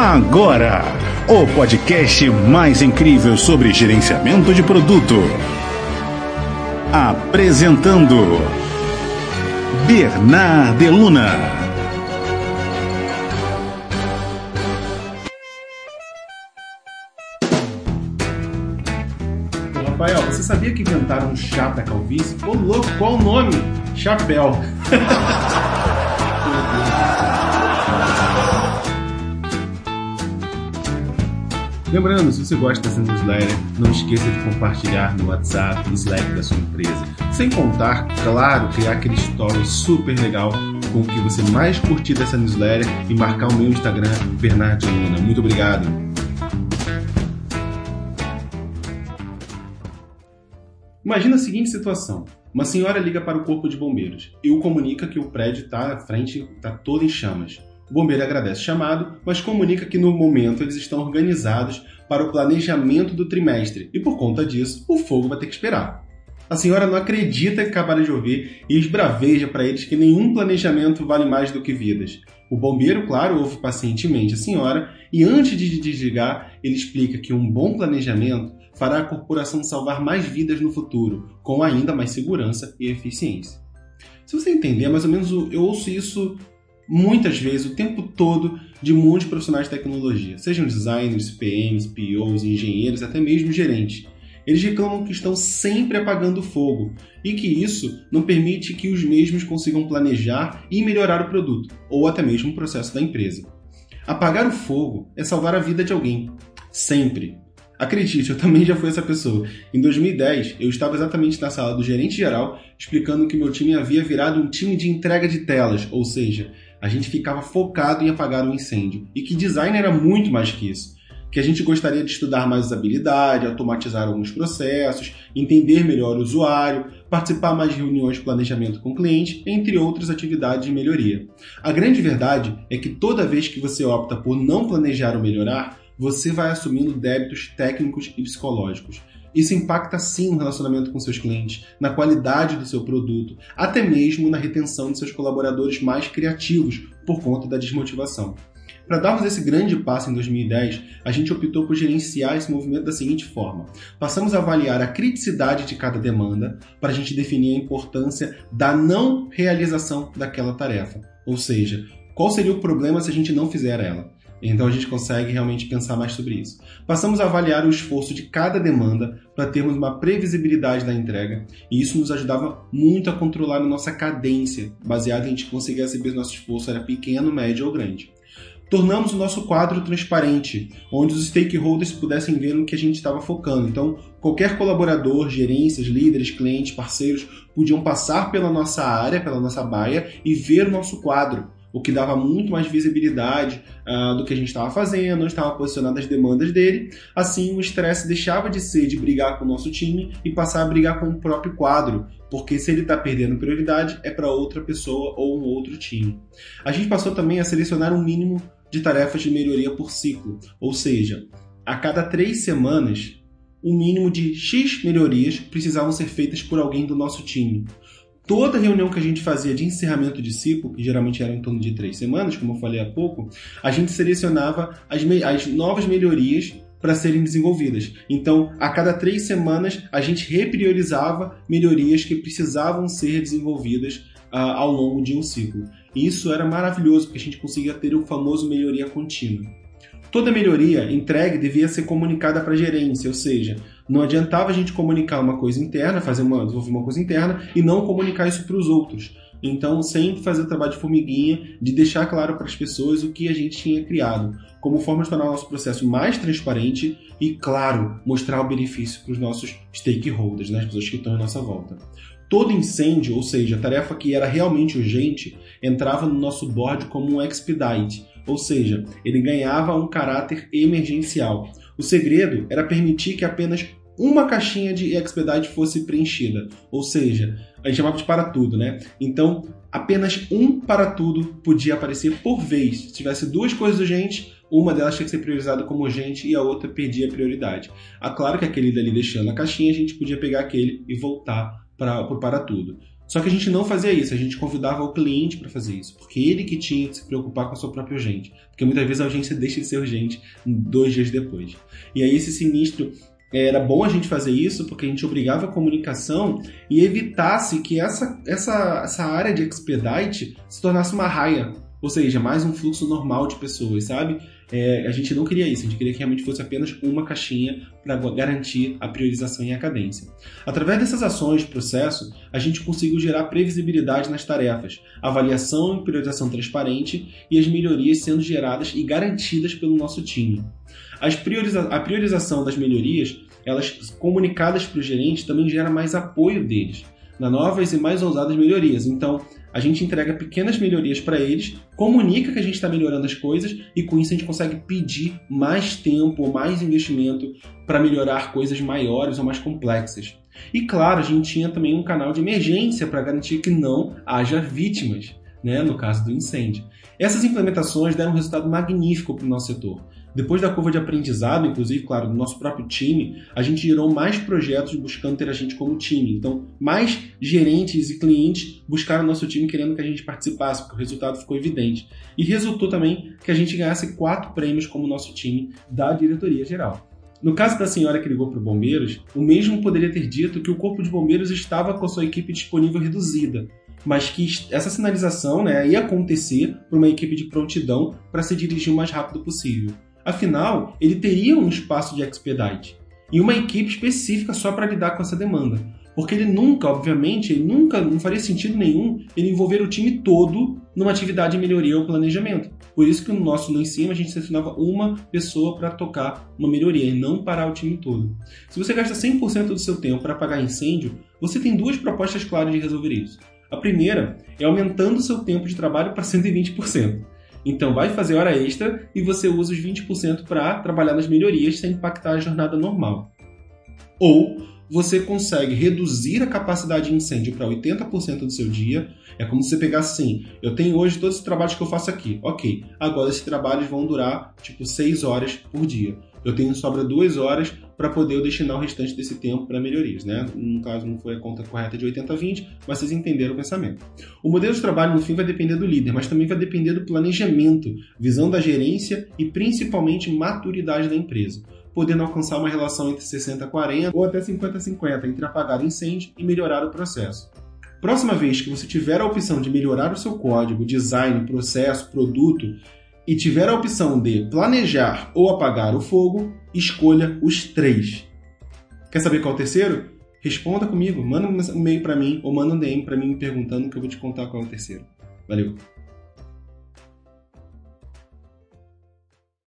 Agora, o podcast mais incrível sobre gerenciamento de produto. Apresentando Bernard Luna. Rafael, você sabia que inventaram um chá calvície? Ô louco, qual o nome? Chapéu. Lembrando, se você gosta dessa newsletter, não esqueça de compartilhar no WhatsApp, no Slack da sua empresa. Sem contar, claro, criar aquele story super legal com o que você mais curtir dessa newsletter e marcar o meu Instagram, Bernardo Luna. Muito obrigado. Imagina a seguinte situação. Uma senhora liga para o corpo de bombeiros e o comunica que o prédio está à frente, está todo em chamas. O bombeiro agradece o chamado, mas comunica que no momento eles estão organizados para o planejamento do trimestre e por conta disso o fogo vai ter que esperar. A senhora não acredita que acabaram de ouvir e esbraveja para eles que nenhum planejamento vale mais do que vidas. O bombeiro, claro, ouve pacientemente a senhora e antes de desligar, ele explica que um bom planejamento fará a corporação salvar mais vidas no futuro, com ainda mais segurança e eficiência. Se você entender, mais ou menos eu ouço isso muitas vezes, o tempo todo, de muitos profissionais de tecnologia, sejam designers, PMs, POs, engenheiros, até mesmo gerentes. Eles reclamam que estão sempre apagando fogo e que isso não permite que os mesmos consigam planejar e melhorar o produto, ou até mesmo o processo da empresa. Apagar o fogo é salvar a vida de alguém. Sempre. Acredite, eu também já fui essa pessoa. Em 2010, eu estava exatamente na sala do gerente geral explicando que meu time havia virado um time de entrega de telas, ou seja, a gente ficava focado em apagar o um incêndio. E que design era muito mais que isso. Que a gente gostaria de estudar mais usabilidade, automatizar alguns processos, entender melhor o usuário, participar mais de reuniões de planejamento com o cliente, entre outras atividades de melhoria. A grande verdade é que toda vez que você opta por não planejar ou melhorar, você vai assumindo débitos técnicos e psicológicos. Isso impacta sim no relacionamento com seus clientes, na qualidade do seu produto, até mesmo na retenção de seus colaboradores mais criativos por conta da desmotivação. Para darmos esse grande passo em 2010, a gente optou por gerenciar esse movimento da seguinte forma: passamos a avaliar a criticidade de cada demanda para a gente definir a importância da não realização daquela tarefa. Ou seja, qual seria o problema se a gente não fizer ela? Então a gente consegue realmente pensar mais sobre isso. Passamos a avaliar o esforço de cada demanda para termos uma previsibilidade da entrega, e isso nos ajudava muito a controlar a nossa cadência, baseado em a gente conseguir saber se nosso esforço era pequeno, médio ou grande. Tornamos o nosso quadro transparente, onde os stakeholders pudessem ver no que a gente estava focando. Então, qualquer colaborador, gerências, líderes, clientes, parceiros podiam passar pela nossa área, pela nossa baia e ver o nosso quadro o que dava muito mais visibilidade uh, do que a gente estava fazendo, onde estava posicionando as demandas dele. Assim, o estresse deixava de ser de brigar com o nosso time e passar a brigar com o próprio quadro, porque se ele está perdendo prioridade, é para outra pessoa ou um outro time. A gente passou também a selecionar um mínimo de tarefas de melhoria por ciclo, ou seja, a cada três semanas, um mínimo de X melhorias precisavam ser feitas por alguém do nosso time toda reunião que a gente fazia de encerramento de ciclo, que geralmente era em torno de três semanas, como eu falei há pouco, a gente selecionava as, as novas melhorias para serem desenvolvidas. Então, a cada três semanas, a gente repriorizava melhorias que precisavam ser desenvolvidas uh, ao longo de um ciclo. E isso era maravilhoso, porque a gente conseguia ter o famoso melhoria contínua. Toda melhoria entregue devia ser comunicada para a gerência, ou seja, não adiantava a gente comunicar uma coisa interna, fazer uma, desenvolver uma coisa interna e não comunicar isso para os outros. Então, sempre fazer o trabalho de formiguinha, de deixar claro para as pessoas o que a gente tinha criado, como forma de tornar o nosso processo mais transparente e, claro, mostrar o benefício para os nossos stakeholders, né, as pessoas que estão em nossa volta. Todo incêndio, ou seja, tarefa que era realmente urgente, entrava no nosso board como um expedite, ou seja, ele ganhava um caráter emergencial. O segredo era permitir que apenas uma caixinha de expedite fosse preenchida, ou seja, a gente chamava de para tudo, né? Então, apenas um para tudo podia aparecer por vez. Se tivesse duas coisas urgentes, uma delas tinha que ser priorizada como urgente e a outra perdia prioridade. Ah, claro que aquele dali deixando a caixinha, a gente podia pegar aquele e voltar para o para tudo. Só que a gente não fazia isso, a gente convidava o cliente para fazer isso, porque ele que tinha que se preocupar com a sua própria urgente. Porque muitas vezes a urgência deixa de ser urgente dois dias depois. E aí esse sinistro era bom a gente fazer isso porque a gente obrigava a comunicação e evitasse que essa, essa, essa área de expedite se tornasse uma raia, ou seja, mais um fluxo normal de pessoas, sabe? é, a gente não queria isso, a gente queria que realmente fosse apenas uma caixinha para garantir a priorização e a cadência. Através dessas ações de processo, a gente conseguiu gerar previsibilidade nas tarefas, avaliação e priorização transparente e as melhorias sendo geradas e garantidas pelo nosso time. Prioriza a priorização das melhorias, elas comunicadas para o gerente, também gera mais apoio deles na novas e mais ousadas melhorias. Então, a gente entrega pequenas melhorias para eles, comunica que a gente está melhorando as coisas e com isso a gente consegue pedir mais tempo mais investimento para melhorar coisas maiores ou mais complexas. E claro, a gente tinha também um canal de emergência para garantir que não haja vítimas, né, no caso do incêndio. Essas implementações deram um resultado magnífico para o nosso setor. Depois da curva de aprendizado, inclusive, claro, do nosso próprio time, a gente gerou mais projetos buscando ter a gente como time. Então, mais gerentes e clientes buscaram nosso time querendo que a gente participasse, porque o resultado ficou evidente. E resultou também que a gente ganhasse quatro prêmios como nosso time da diretoria geral. No caso da senhora que ligou para o Bombeiros, o mesmo poderia ter dito que o Corpo de Bombeiros estava com a sua equipe disponível reduzida, mas que essa sinalização né, ia acontecer para uma equipe de prontidão para se dirigir o mais rápido possível. Afinal, ele teria um espaço de expedite e uma equipe específica só para lidar com essa demanda. Porque ele nunca, obviamente, ele nunca, não faria sentido nenhum ele envolver o time todo numa atividade de melhoria ou planejamento. Por isso que no nosso lá em cima a gente selecionava uma pessoa para tocar uma melhoria e não parar o time todo. Se você gasta 100% do seu tempo para apagar incêndio, você tem duas propostas claras de resolver isso. A primeira é aumentando o seu tempo de trabalho para 120%. Então, vai fazer hora extra e você usa os 20% para trabalhar nas melhorias sem impactar a jornada normal. Ou você consegue reduzir a capacidade de incêndio para 80% do seu dia. É como se você pegasse assim: eu tenho hoje todos os trabalhos que eu faço aqui. Ok, agora esses trabalhos vão durar tipo 6 horas por dia. Eu tenho sobra 2 horas para poder destinar o restante desse tempo para melhorias, né? No caso, não foi a conta correta de 80-20, mas vocês entenderam o pensamento. O modelo de trabalho, no fim, vai depender do líder, mas também vai depender do planejamento, visão da gerência e principalmente maturidade da empresa podendo alcançar uma relação entre 60-40 ou até 50-50 entre apagar o incêndio e melhorar o processo. Próxima vez que você tiver a opção de melhorar o seu código, design, processo, produto e tiver a opção de planejar ou apagar o fogo, escolha os três. Quer saber qual é o terceiro? Responda comigo, manda um e-mail para mim ou manda um DM para mim me perguntando que eu vou te contar qual é o terceiro. Valeu!